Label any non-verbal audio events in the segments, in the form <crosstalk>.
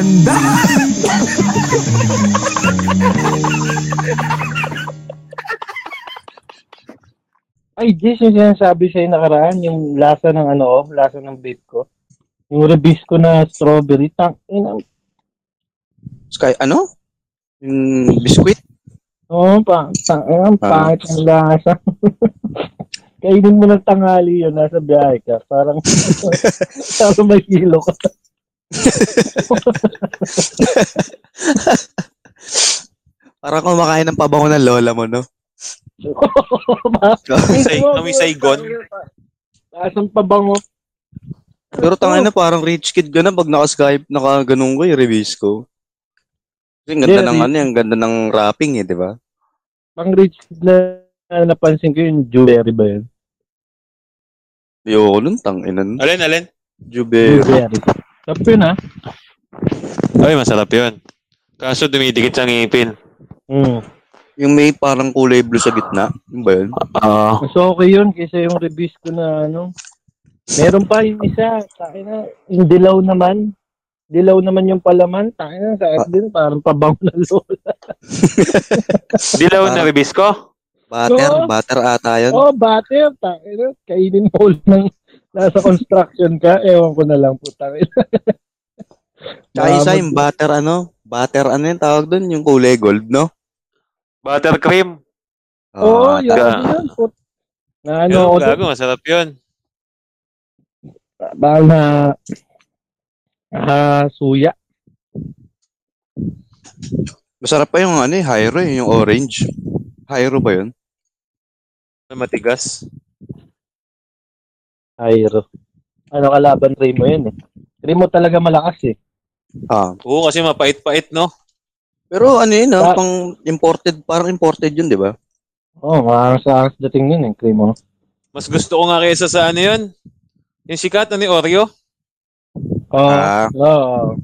Ganda! Ay, Jess, yung sinasabi sa'yo nakaraan, yung lasa ng ano, oh, lasa ng vape ko. Yung Rebisco na strawberry, tang, ina, Sky, ano? Yung biskuit? Oo, oh, pa, tang, ang Ah. pangit ang lasa. <laughs> Kainin mo ng tanghali yun, nasa biyahe ka. Parang, <laughs> parang may kilo ka. <laughs> Parang kumakain ng pabango ng lola mo, no? <laughs> Say, kami Saigon. Lasang pabango. Pero tangay na parang rich kid ka na pag naka-Skype, naka-ganun ko, yung reviews ko. Kasi ang ganda Yeah, ng ano, ang ganda ng wrapping eh, di ba? Pang rich na napansin ko yung jewelry ba yun? Ayoko nun, tanginan. Alin, alin? Juber. Jewelry. Tapos yun ha? Ay, masarap yun. Kaso dumidikit sa ngipin. Hmm. Yung may parang kulay blue sa gitna. Yung ba yun? Oo. Mas okay yun kaysa yung reviews ko na ano. Meron pa yung isa. Tayo na, yung dilaw naman. Dilaw naman yung palaman. Tayo na, sa akin din, parang pabango na lola. <laughs> Dilaw na ribis ko? Butter, Oo. butter ata yun. Oh, butter. Tayo na, kainin mo ulit ng nasa construction ka. Ewan ko na lang po. Tayo na. <laughs> Tsaka isa yung butter ano, butter ano yung tawag doon, yung kulay gold, no? Buttercream. Oo, Ah, yun. yun. Put- Na ano Ano, ako gago, masarap yun. Baka na ah, suya. Masarap pa yung ano eh, Hyro, eh, yung orange. Hyro ba yun? Matigas. Ayro. Ano kalaban Remo yun eh. Remo talaga malakas eh. Ah. Oo, kasi mapait-pait, no? Pero ano yun, ah, Sa- pang imported, parang imported yun, di ba? Oo, oh, akin dating yun eh, Remo. Mas gusto ko nga kaysa sa ano yun. Yung sikat, ano yung Oreo? Oo. Ah. Oo.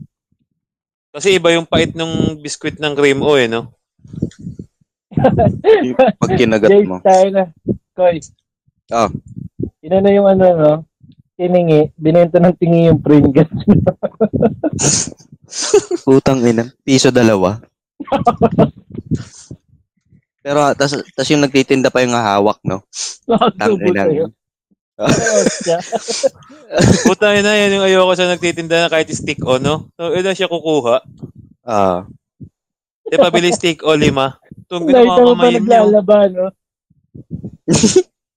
Kasi iba yung pait ng biskwit ng cream o eh, no? Yung Pag kinagat Jay, mo. tayo na. Koy. Ah. Ina na yung ano, no? Tiningi. Binenta ng tingi yung Pringles. <laughs> Putang ina. Piso dalawa. <laughs> Pero tas, tas yung nagtitinda pa yung hawak, no? Tangina. sa'yo. <laughs> Puta na, yan yung ayoko sa nagtitinda na kahit stick o, no? So, yun na siya kukuha. Ah. Di pabili stick o lima. Itong mo pa pinakakamayin niyo. naglalaba, no?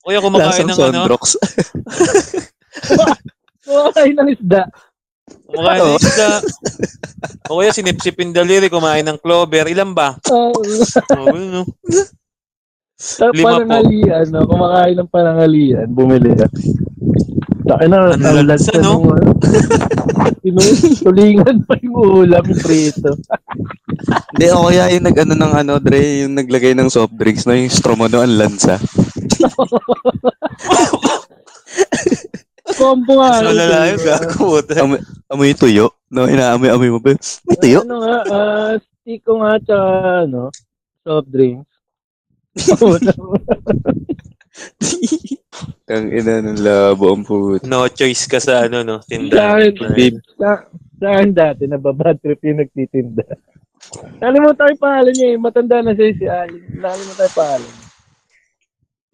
Kuya, kumakain Lasang ng ano? Sondrox. <laughs> Kumakain ng isda. Kumakain ng isda. O kaya sinipsipin daliri, kumain ng clover. Ilan ba? <laughs> Oo. O, ano, no? Lima po. panangalian, no? kumakain ng panangalian, bumili ka. Taka na, lansa, lansa no? ano. <laughs> Tulingan pa yung ulam prito. Hindi, o kaya yung nag-ano ng ano, Dre, yung naglagay ng soft drinks, no? Yung stromo, no? Ang lansa. Combo nga. Lalayo eh. ka. Puta. Amoy, amoy tuyo. No, inaamoy-amoy mo ba? May tuyo. Ano nga, ah, stick ko nga tsaka, ano, soft drinks. <laughs> Ang ina ng labo ang puto. No choice ka sa ano, no? sa Tinda. akin, Babe. sa, sa akin dati, nababad trip yung nagtitinda. Nalimutan ko yung pangalan niya eh. Matanda na siya si Alin. Nalimutan ko yung pangalan niya.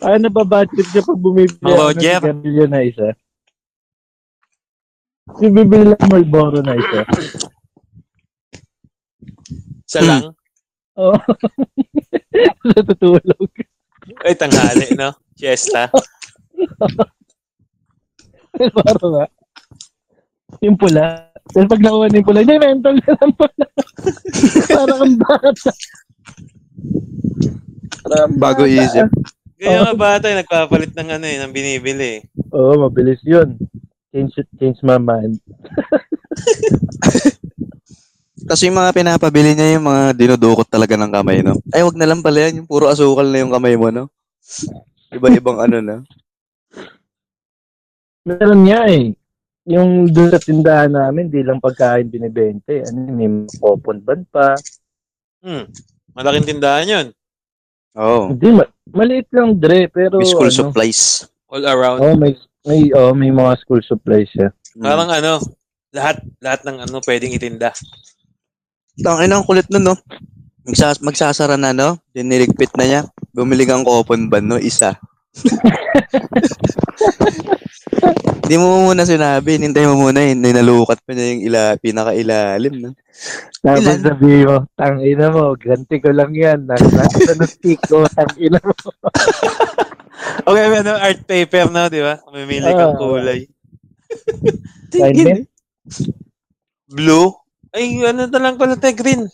Ay, nababad trip siya pag bumibili ako ng Roger? sigarilyo na isa. Bibili lang Marlboro na isa. Sa lang. <clears throat> Oo. <laughs> Natutulog. Ay, tanghali, no? Siesta. Marlboro nga. Yung pula. Tapos pag nakuha yung pula, niya, mental na lang pala. <laughs> Parang ang bata. Parang ang Bago isip. Kaya nga bata, eh, nagpapalit ng ano eh, ng binibili. Oo, mabilis yun. Change, change my mind. <laughs> Kasi yung mga pinapabili niya yung mga dinudukot talaga ng kamay, no? Ay, wag na lang pala yan. Yung puro asukal na yung kamay mo, no? Iba-ibang ano na. Meron niya eh. Yung doon sa tindahan namin, di lang pagkain binibente. Ano, may coupon ban pa. Hmm. Malaking tindahan yun. Oo. Hindi, ma- maliit lang, Dre. Pero May school ano, supplies. All around. oh, may, may, oh, may mga school supplies siya. Mm. Parang ano, lahat lahat ng ano pwedeng itinda. Tangin ang kulit nun, no? Magsas magsasara na, no? Diniligpit na niya. Bumili kang coupon ban, no? Isa. <laughs> Hindi mo muna sinabi. Hintay mo muna. Hindi nalukat pa niya yung ila, pinaka-ilalim, no? Tapos Ilan? sabi mo, tangina mo, ganti ko lang yan. Nasa <laughs> na stick ko, tangina mo. <laughs> Okay, ano, art paper na, di ba? Mamili kang Ah. kulay. <laughs> Tingin. Blue? Ay, ano na lang pala, te, green.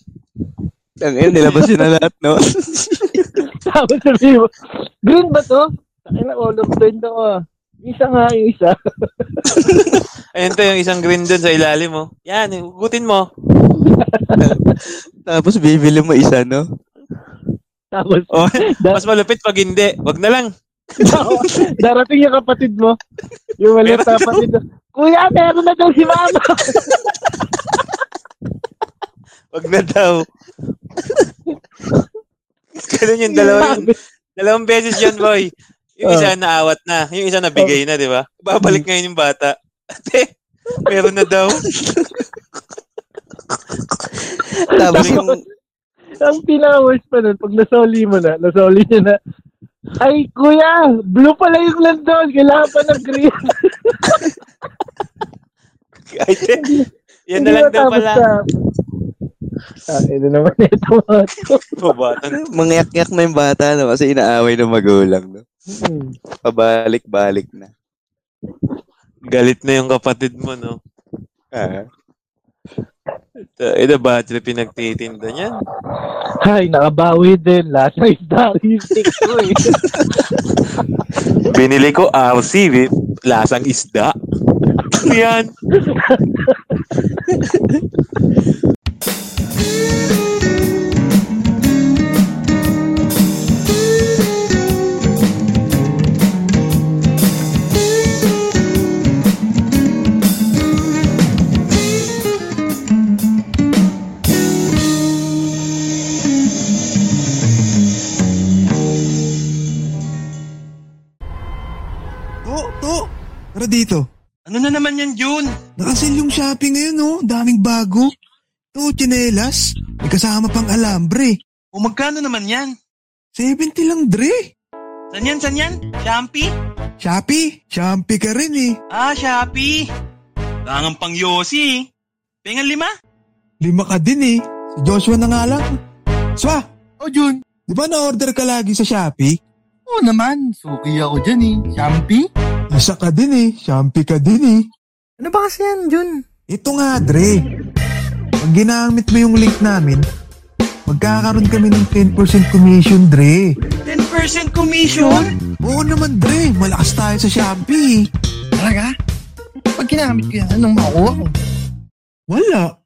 Tangin, nilabas yun na lahat, no? Tapos sabi mo, green ba to? Tangina, all of them daw ah. Isa nga yung isa. <laughs> Ayun to, yung isang green dun sa ilalim mo. Yan, hugutin <laughs> mo. Tapos bibili mo isa, no? Tapos, Oh, <laughs> mas malupit pag hindi. Wag na lang. darating yung kapatid mo. Yung maliit na kapatid mo. Kuya, meron na daw si mama. Wag na daw. Ganun yung dalawang, dalawang beses yan, boy. Yung isa naawat na. Yung isa nabigay na, di ba? Babalik ngayon yung bata. Ate, meron na daw. <laughs> Tapos yung, Ang pinaka-worst pa nun, pag nasoli mo na, nasoli niya na, ay, kuya, blue pala yung nandun. Kailangan pa ng green. <laughs> Ay, te, yan na lang daw pala. sa- Ah, ito naman ito mga to. Bata. mangyak-yak na yung bata, no? Kasi inaaway ng magulang, no? Hmm. Pabalik-balik na. Galit na yung kapatid mo, no? Ah. Ito ba, sila pinagtitinda niyan? Ay, nakabawi din. Last na isda. Yung stick ko eh. Binili ko RC, eh. lasang isda. Ano yan? <laughs> dito. Ano na naman yan, Jun? Nakasil yung shopping ngayon, oh. Daming bago. To, chinelas. May kasama pang alambre. O magkano naman yan? 70 lang, Dre. San yan, san yan? Shopee? Shopee. Shopee ka rin, eh. Ah, Shopee. Tangang pang Yossi eh. Pengan lima? Lima ka din, eh. Si Joshua na nga lang. Swa, O Jun, di ba na-order ka lagi sa Shopee? oo naman, suki ako dyan eh. Shampoo? Isa ka din, eh. Shopee ka din, eh. Ano ba kasi yan, Jun? Ito nga, Dre. Pag ginamit mo yung link namin, magkakaroon kami ng 10% commission, Dre. 10% commission? Oo naman, Dre. Malakas tayo sa Shopee. Talaga? Pag ginamit ko yan, anong makuha ko? Wala.